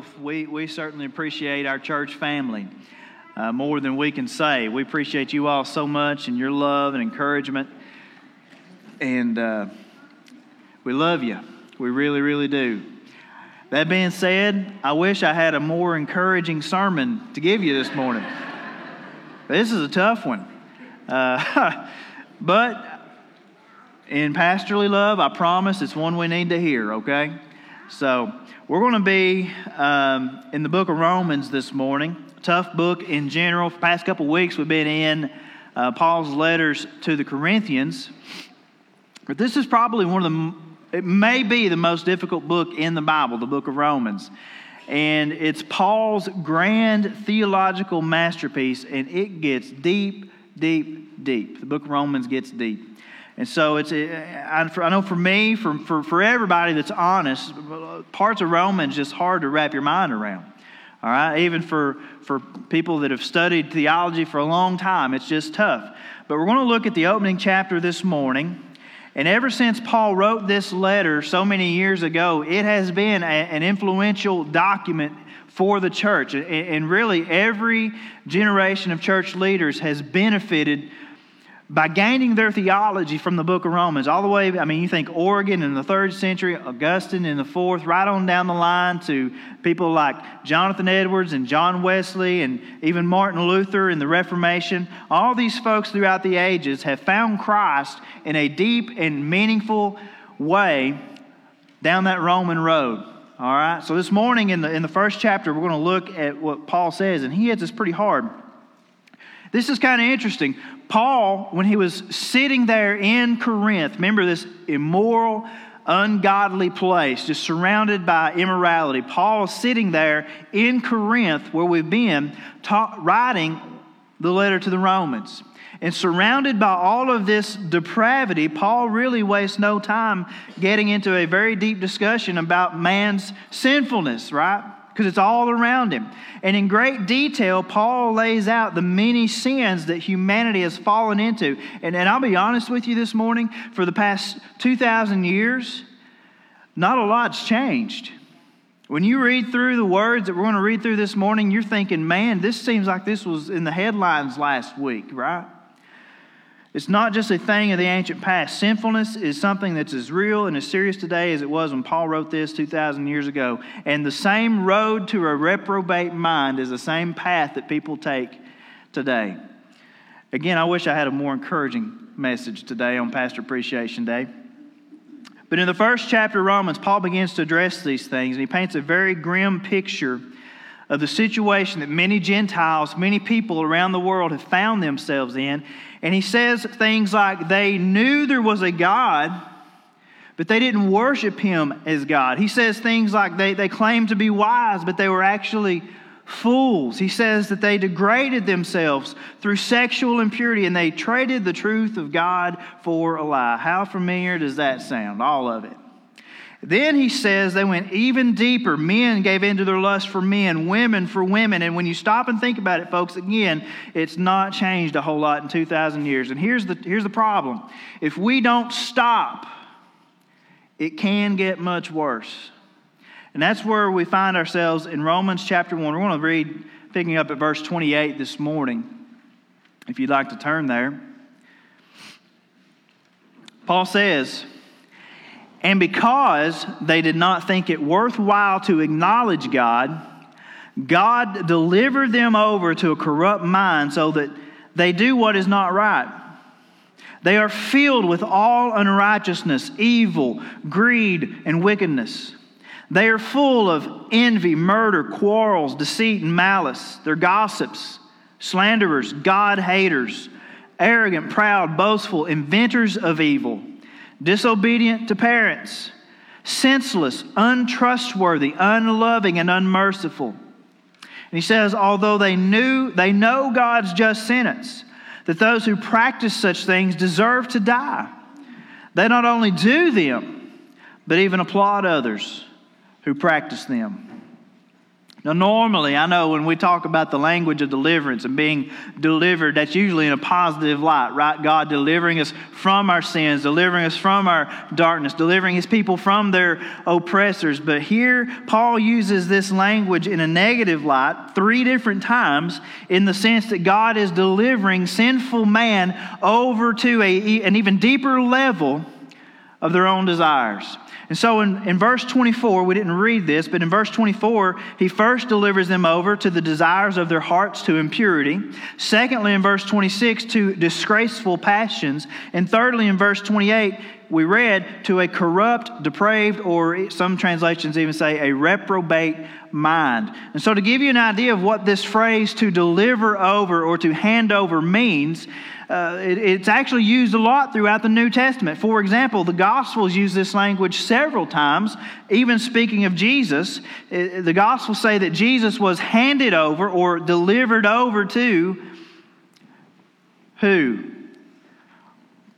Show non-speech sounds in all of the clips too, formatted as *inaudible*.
Both, we, we certainly appreciate our church family uh, more than we can say. We appreciate you all so much and your love and encouragement. And uh, we love you. We really, really do. That being said, I wish I had a more encouraging sermon to give you this morning. *laughs* this is a tough one. Uh, *laughs* but in pastorly love, I promise it's one we need to hear, okay? So we're going to be um, in the book of Romans this morning. Tough book in general. For the past couple weeks, we've been in uh, Paul's letters to the Corinthians. But this is probably one of the it may be the most difficult book in the Bible, the book of Romans. And it's Paul's grand theological masterpiece, and it gets deep, deep, deep. The book of Romans gets deep. And so it's, eh, I know for me, for, for, for everybody that's honest, parts of Romans just hard to wrap your mind around. All right, even for, for people that have studied theology for a long time, it's just tough. But we're going to look at the opening chapter this morning. And ever since Paul wrote this letter so many years ago, it has been a, an influential document for the church. And really, every generation of church leaders has benefited by gaining their theology from the book of Romans, all the way, I mean, you think Origen in the third century, Augustine in the fourth, right on down the line to people like Jonathan Edwards and John Wesley and even Martin Luther in the Reformation. All these folks throughout the ages have found Christ in a deep and meaningful way down that Roman road. All right, so this morning in the, in the first chapter, we're going to look at what Paul says, and he hits us pretty hard. This is kind of interesting. Paul, when he was sitting there in Corinth, remember this immoral, ungodly place, just surrounded by immorality. Paul is sitting there in Corinth, where we've been, writing the letter to the Romans. And surrounded by all of this depravity, Paul really wastes no time getting into a very deep discussion about man's sinfulness, right? Because it's all around him. And in great detail, Paul lays out the many sins that humanity has fallen into. And, and I'll be honest with you this morning, for the past 2,000 years, not a lot's changed. When you read through the words that we're going to read through this morning, you're thinking, man, this seems like this was in the headlines last week, right? It's not just a thing of the ancient past. Sinfulness is something that's as real and as serious today as it was when Paul wrote this 2,000 years ago. And the same road to a reprobate mind is the same path that people take today. Again, I wish I had a more encouraging message today on Pastor Appreciation Day. But in the first chapter of Romans, Paul begins to address these things, and he paints a very grim picture of the situation that many Gentiles, many people around the world have found themselves in. And he says things like they knew there was a God, but they didn't worship him as God. He says things like they, they claimed to be wise, but they were actually fools. He says that they degraded themselves through sexual impurity and they traded the truth of God for a lie. How familiar does that sound? All of it. Then he says they went even deeper. Men gave into their lust for men, women for women. And when you stop and think about it, folks, again, it's not changed a whole lot in 2,000 years. And here's the, here's the problem if we don't stop, it can get much worse. And that's where we find ourselves in Romans chapter 1. We're going to read, picking up at verse 28 this morning, if you'd like to turn there. Paul says, and because they did not think it worthwhile to acknowledge God, God delivered them over to a corrupt mind so that they do what is not right. They are filled with all unrighteousness, evil, greed, and wickedness. They are full of envy, murder, quarrels, deceit, and malice. They're gossips, slanderers, God haters, arrogant, proud, boastful, inventors of evil disobedient to parents, senseless, untrustworthy, unloving, and unmerciful. And he says, although they knew, they know God's just sentence, that those who practice such things deserve to die. They not only do them, but even applaud others who practice them. Now, normally, I know when we talk about the language of deliverance and being delivered, that's usually in a positive light, right? God delivering us from our sins, delivering us from our darkness, delivering his people from their oppressors. But here, Paul uses this language in a negative light three different times in the sense that God is delivering sinful man over to a, an even deeper level of their own desires. And so in, in verse 24, we didn't read this, but in verse 24, he first delivers them over to the desires of their hearts to impurity. Secondly, in verse 26, to disgraceful passions. And thirdly, in verse 28, we read to a corrupt, depraved, or some translations even say a reprobate mind. And so, to give you an idea of what this phrase to deliver over or to hand over means, uh, it, it's actually used a lot throughout the New Testament. For example, the Gospels use this language several times, even speaking of Jesus. It, the Gospels say that Jesus was handed over or delivered over to who?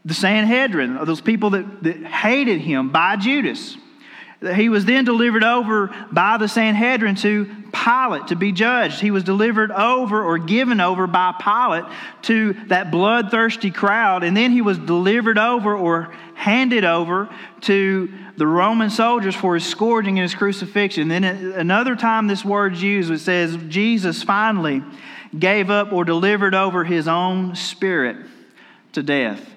The Sanhedrin, those people that, that hated him by Judas. He was then delivered over by the Sanhedrin to Pilate to be judged. He was delivered over or given over by Pilate to that bloodthirsty crowd. And then he was delivered over or handed over to the Roman soldiers for his scourging and his crucifixion. Then another time this word's used, it says Jesus finally gave up or delivered over his own spirit to death.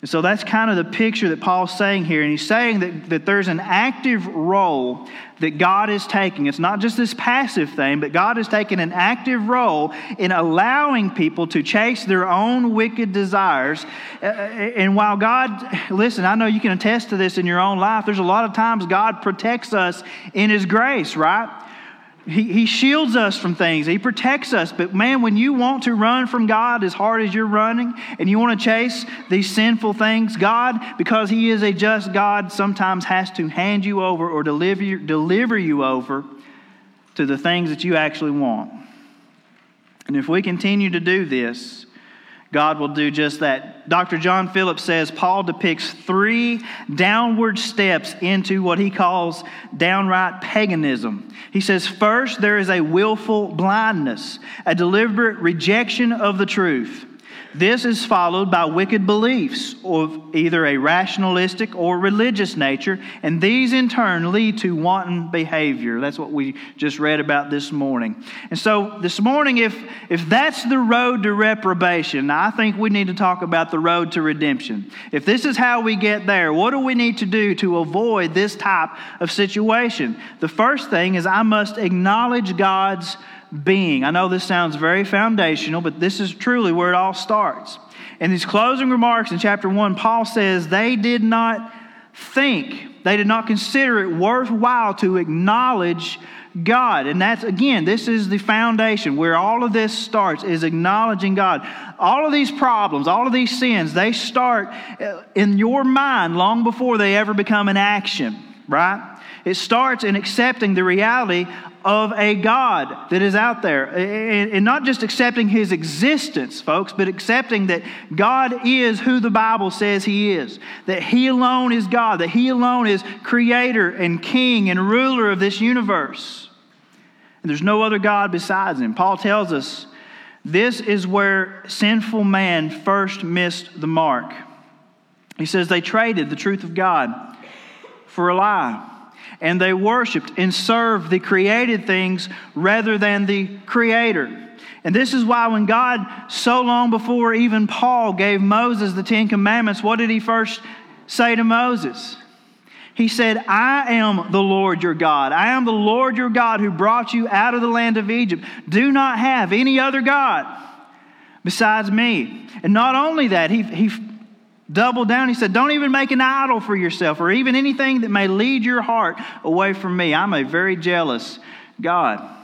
And so that's kind of the picture that Paul's saying here. And he's saying that, that there's an active role that God is taking. It's not just this passive thing, but God is taking an active role in allowing people to chase their own wicked desires. Uh, and while God, listen, I know you can attest to this in your own life, there's a lot of times God protects us in His grace, right? He, he shields us from things. He protects us. But man, when you want to run from God as hard as you're running and you want to chase these sinful things, God, because He is a just God, sometimes has to hand you over or deliver deliver you over to the things that you actually want. And if we continue to do this, God will do just that. Dr. John Phillips says Paul depicts three downward steps into what he calls downright paganism. He says, first, there is a willful blindness, a deliberate rejection of the truth. This is followed by wicked beliefs of either a rationalistic or religious nature, and these in turn lead to wanton behavior. That's what we just read about this morning. And so this morning, if, if that's the road to reprobation, I think we need to talk about the road to redemption. If this is how we get there, what do we need to do to avoid this type of situation? The first thing is I must acknowledge God's being. I know this sounds very foundational, but this is truly where it all starts. In these closing remarks in chapter 1, Paul says they did not think, they did not consider it worthwhile to acknowledge God. And that's, again, this is the foundation where all of this starts, is acknowledging God. All of these problems, all of these sins, they start uh, in your mind long before they ever become an action, right? It starts in accepting the reality of a God that is out there. And not just accepting his existence, folks, but accepting that God is who the Bible says he is. That he alone is God. That he alone is creator and king and ruler of this universe. And there's no other God besides him. Paul tells us this is where sinful man first missed the mark. He says they traded the truth of God for a lie and they worshiped and served the created things rather than the creator. And this is why, when God, so long before even Paul gave Moses the Ten Commandments, what did he first say to Moses? He said, I am the Lord your God. I am the Lord your God who brought you out of the land of Egypt. Do not have any other God besides me. And not only that, he, he doubled down. He said, Don't even make an idol for yourself or even anything that may lead your heart away from me. I'm a very jealous God.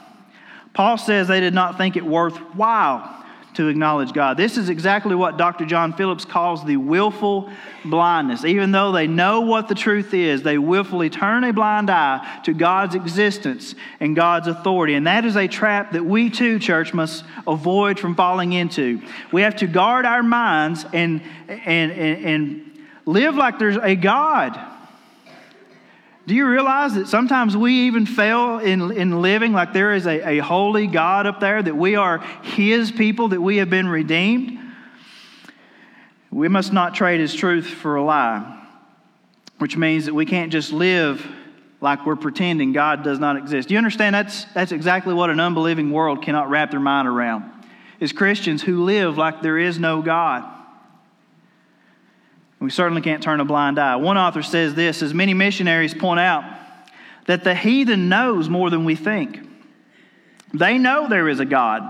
Paul says they did not think it worthwhile to acknowledge God. This is exactly what Dr. John Phillips calls the willful blindness. Even though they know what the truth is, they willfully turn a blind eye to God's existence and God's authority. And that is a trap that we too, church, must avoid from falling into. We have to guard our minds and, and, and, and live like there's a God do you realize that sometimes we even fail in, in living like there is a, a holy God up there, that we are His people, that we have been redeemed? We must not trade His truth for a lie, which means that we can't just live like we're pretending God does not exist. Do you understand that's, that's exactly what an unbelieving world cannot wrap their mind around? Is Christians who live like there is no God. We certainly can't turn a blind eye. One author says this as many missionaries point out that the heathen knows more than we think. They know there is a God.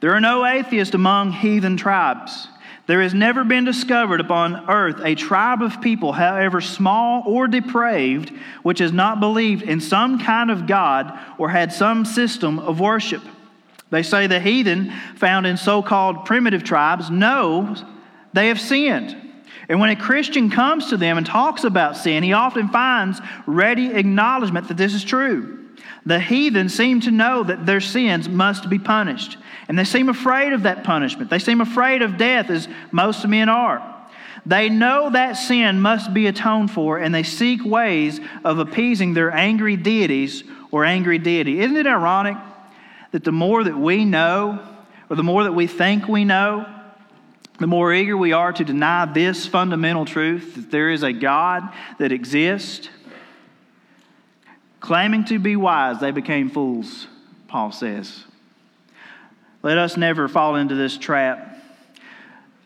There are no atheists among heathen tribes. There has never been discovered upon earth a tribe of people, however small or depraved, which has not believed in some kind of God or had some system of worship. They say the heathen found in so called primitive tribes know they have sinned. And when a Christian comes to them and talks about sin, he often finds ready acknowledgement that this is true. The heathen seem to know that their sins must be punished, and they seem afraid of that punishment. They seem afraid of death, as most men are. They know that sin must be atoned for, and they seek ways of appeasing their angry deities or angry deity. Isn't it ironic that the more that we know, or the more that we think we know, the more eager we are to deny this fundamental truth that there is a God that exists, claiming to be wise, they became fools, Paul says. Let us never fall into this trap.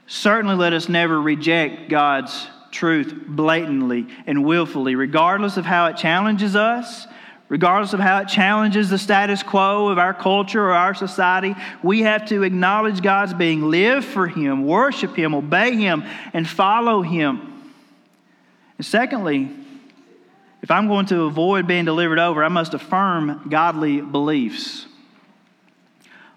Certainly, let us never reject God's truth blatantly and willfully, regardless of how it challenges us Regardless of how it challenges the status quo of our culture or our society, we have to acknowledge God's being, live for Him, worship Him, obey Him, and follow Him. And secondly, if I'm going to avoid being delivered over, I must affirm godly beliefs.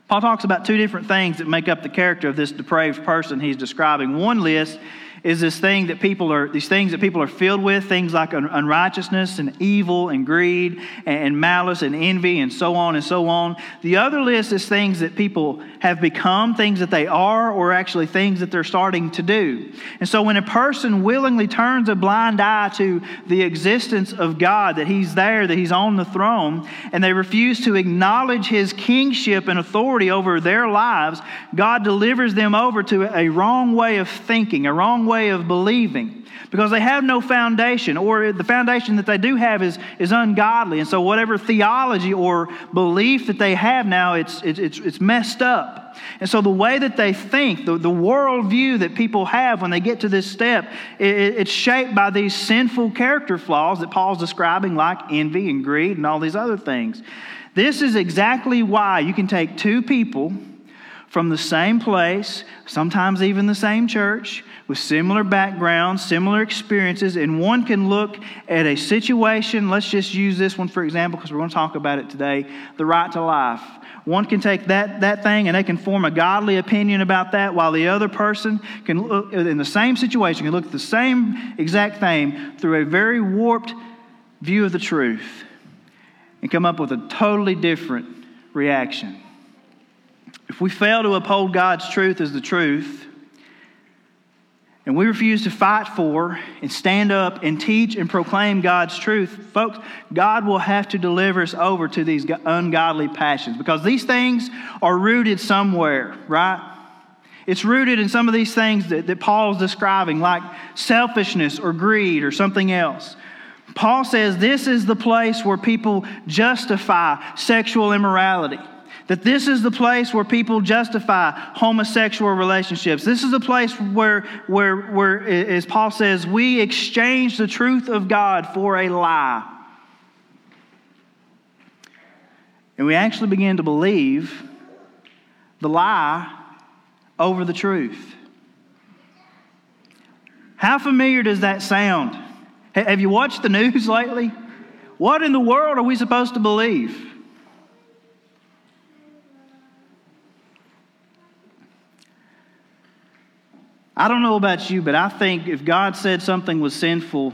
Paul talks about two different things that make up the character of this depraved person he's describing. One list is this thing that people are, these things that people are filled with, things like unrighteousness and evil and greed and malice and envy and so on and so on. The other list is things that people have become, things that they are, or actually things that they're starting to do. And so when a person willingly turns a blind eye to the existence of God, that He's there, that He's on the throne, and they refuse to acknowledge His kingship and authority over their lives, God delivers them over to a wrong way of thinking, a wrong way of believing because they have no foundation, or the foundation that they do have is, is ungodly. And so, whatever theology or belief that they have now, it's, it's, it's messed up. And so, the way that they think, the, the worldview that people have when they get to this step, it, it's shaped by these sinful character flaws that Paul's describing, like envy and greed and all these other things. This is exactly why you can take two people from the same place, sometimes even the same church, with similar backgrounds, similar experiences, and one can look at a situation. Let's just use this one for example because we're going to talk about it today the right to life. One can take that, that thing and they can form a godly opinion about that, while the other person can look in the same situation, can look at the same exact thing through a very warped view of the truth and come up with a totally different reaction. If we fail to uphold God's truth as the truth, and we refuse to fight for and stand up and teach and proclaim God's truth, folks, God will have to deliver us over to these ungodly passions because these things are rooted somewhere, right? It's rooted in some of these things that, that Paul's describing, like selfishness or greed or something else. Paul says this is the place where people justify sexual immorality. That this is the place where people justify homosexual relationships. This is the place where, where, where, as Paul says, we exchange the truth of God for a lie. And we actually begin to believe the lie over the truth. How familiar does that sound? Have you watched the news *laughs* lately? What in the world are we supposed to believe? I don't know about you, but I think if God said something was sinful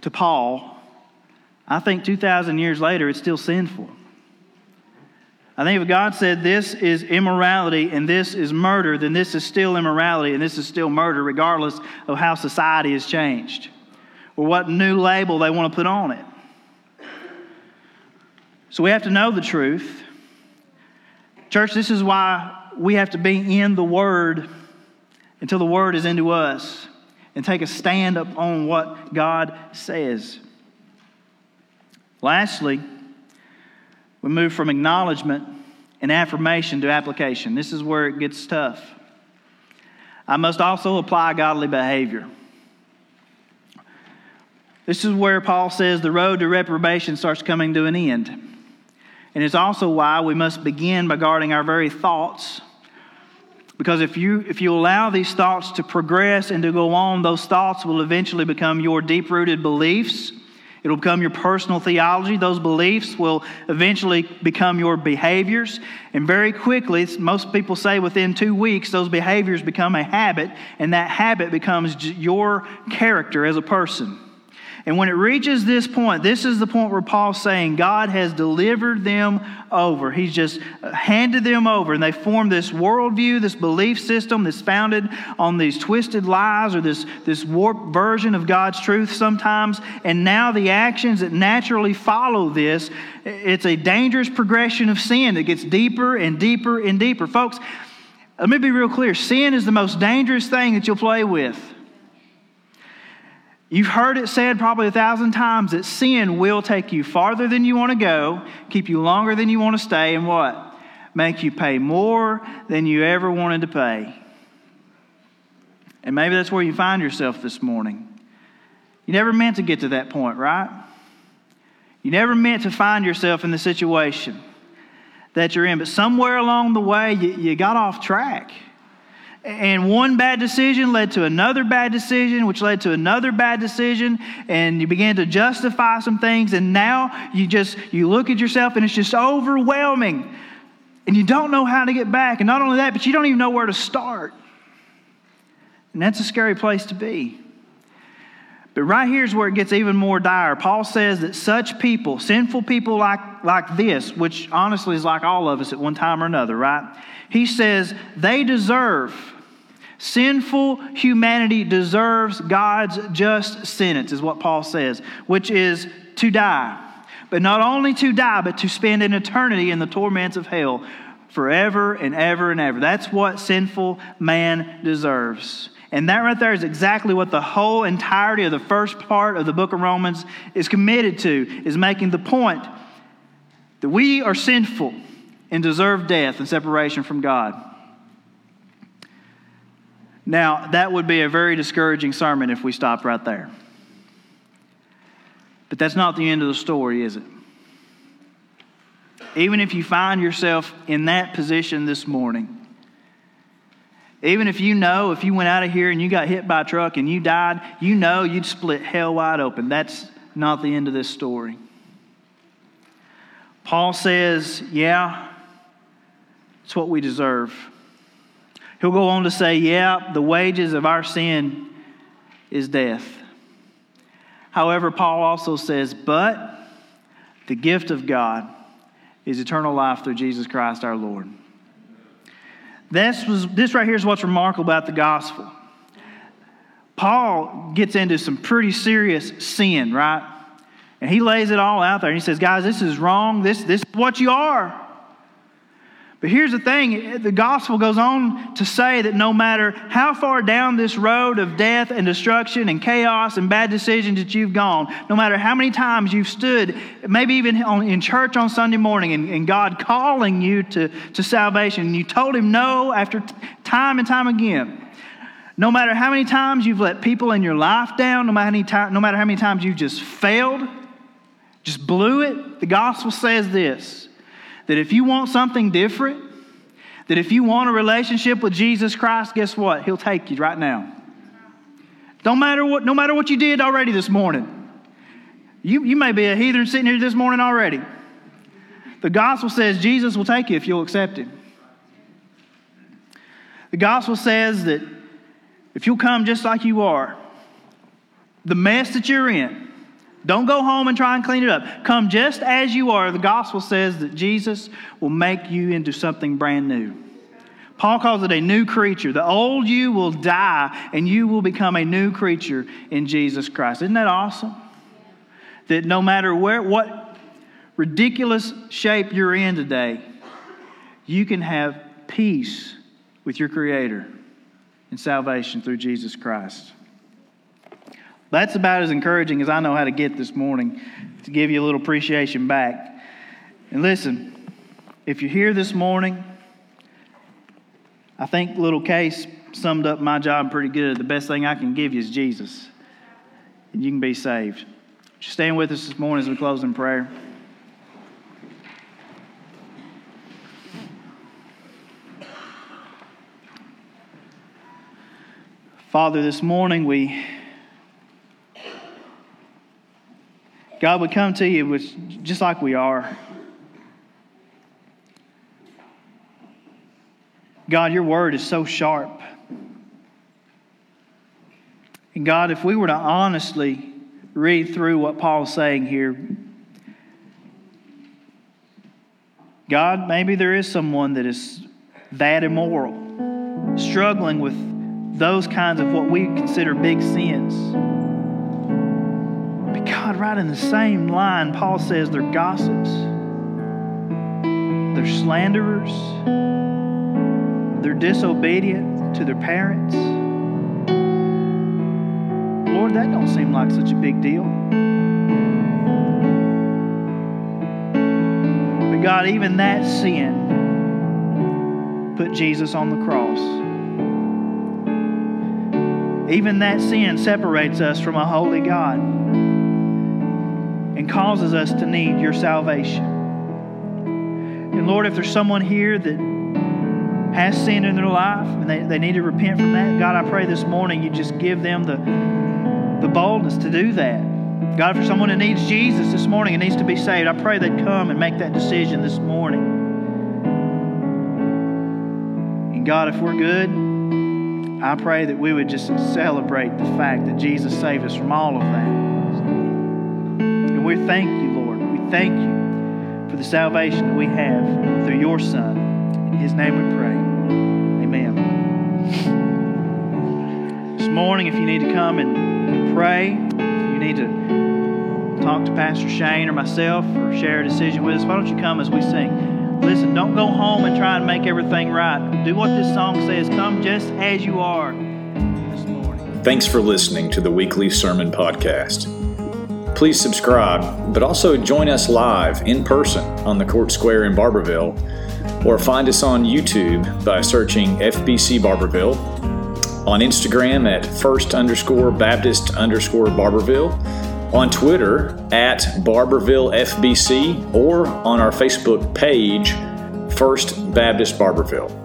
to Paul, I think 2,000 years later it's still sinful. I think if God said this is immorality and this is murder, then this is still immorality and this is still murder, regardless of how society has changed or what new label they want to put on it. So we have to know the truth. Church, this is why we have to be in the Word until the Word is into us and take a stand up on what God says. Lastly, we move from acknowledgement and affirmation to application. This is where it gets tough. I must also apply godly behavior. This is where Paul says the road to reprobation starts coming to an end. And it's also why we must begin by guarding our very thoughts because if you, if you allow these thoughts to progress and to go on, those thoughts will eventually become your deep rooted beliefs. It'll become your personal theology. Those beliefs will eventually become your behaviors. And very quickly, most people say within two weeks, those behaviors become a habit, and that habit becomes your character as a person. And when it reaches this point, this is the point where Paul's saying God has delivered them over. He's just handed them over. And they formed this worldview, this belief system that's founded on these twisted lies or this, this warped version of God's truth sometimes. And now the actions that naturally follow this, it's a dangerous progression of sin that gets deeper and deeper and deeper. Folks, let me be real clear sin is the most dangerous thing that you'll play with. You've heard it said probably a thousand times that sin will take you farther than you want to go, keep you longer than you want to stay, and what? Make you pay more than you ever wanted to pay. And maybe that's where you find yourself this morning. You never meant to get to that point, right? You never meant to find yourself in the situation that you're in, but somewhere along the way, you, you got off track. And one bad decision led to another bad decision, which led to another bad decision, and you began to justify some things, and now you just you look at yourself and it's just overwhelming. And you don't know how to get back. And not only that, but you don't even know where to start. And that's a scary place to be. But right here is where it gets even more dire. Paul says that such people, sinful people like, like this, which honestly is like all of us at one time or another, right? He says they deserve Sinful humanity deserves God's just sentence, is what Paul says, which is to die. But not only to die, but to spend an eternity in the torments of hell forever and ever and ever. That's what sinful man deserves. And that right there is exactly what the whole entirety of the first part of the book of Romans is committed to, is making the point that we are sinful and deserve death and separation from God. Now, that would be a very discouraging sermon if we stopped right there. But that's not the end of the story, is it? Even if you find yourself in that position this morning, even if you know if you went out of here and you got hit by a truck and you died, you know you'd split hell wide open. That's not the end of this story. Paul says, Yeah, it's what we deserve. He'll go on to say, Yeah, the wages of our sin is death. However, Paul also says, But the gift of God is eternal life through Jesus Christ our Lord. This, was, this right here is what's remarkable about the gospel. Paul gets into some pretty serious sin, right? And he lays it all out there. And he says, Guys, this is wrong. This, this is what you are. But here's the thing the gospel goes on to say that no matter how far down this road of death and destruction and chaos and bad decisions that you've gone, no matter how many times you've stood, maybe even in church on Sunday morning, and, and God calling you to, to salvation, and you told Him no after t- time and time again. No matter how many times you've let people in your life down, no matter, time, no matter how many times you've just failed, just blew it, the gospel says this that if you want something different, that if you want a relationship with Jesus Christ, guess what? He'll take you right now. Don't matter what, no matter what you did already this morning. You, you may be a heathen sitting here this morning already. The gospel says Jesus will take you if you'll accept him. The gospel says that if you'll come just like you are, the mess that you're in, don't go home and try and clean it up. Come just as you are. The gospel says that Jesus will make you into something brand new. Paul calls it a new creature. The old you will die and you will become a new creature in Jesus Christ. Isn't that awesome? That no matter where what ridiculous shape you're in today, you can have peace with your creator and salvation through Jesus Christ. That's about as encouraging as I know how to get this morning to give you a little appreciation back. And listen, if you're here this morning, I think little Case summed up my job pretty good. The best thing I can give you is Jesus, and you can be saved. Just stand with us this morning as we close in prayer. Father, this morning we, God, we come to you just like we are. God, your word is so sharp. And God, if we were to honestly read through what Paul's saying here, God, maybe there is someone that is that immoral, struggling with those kinds of what we consider big sins. God, right in the same line, Paul says they're gossips, they're slanderers they're disobedient to their parents. Lord, that don't seem like such a big deal. But God, even that sin put Jesus on the cross. Even that sin separates us from a holy God and causes us to need your salvation. And Lord, if there's someone here that has sin in their life and they, they need to repent from that, God, I pray this morning you just give them the, the boldness to do that. God, for someone who needs Jesus this morning and needs to be saved, I pray they'd come and make that decision this morning. And God, if we're good, I pray that we would just celebrate the fact that Jesus saved us from all of that. And we thank you, Lord. We thank you for the salvation that we have through your Son. In his name we pray. Amen. This morning, if you need to come and pray, you need to talk to Pastor Shane or myself or share a decision with us, why don't you come as we sing? Listen, don't go home and try and make everything right. Do what this song says come just as you are this morning. Thanks for listening to the weekly sermon podcast. Please subscribe, but also join us live in person on the Court Square in Barbourville or find us on YouTube by searching FBC Barbourville, on Instagram at first underscore Baptist underscore Barbourville, on Twitter at Barbourville FBC, or on our Facebook page, First Baptist Barbourville.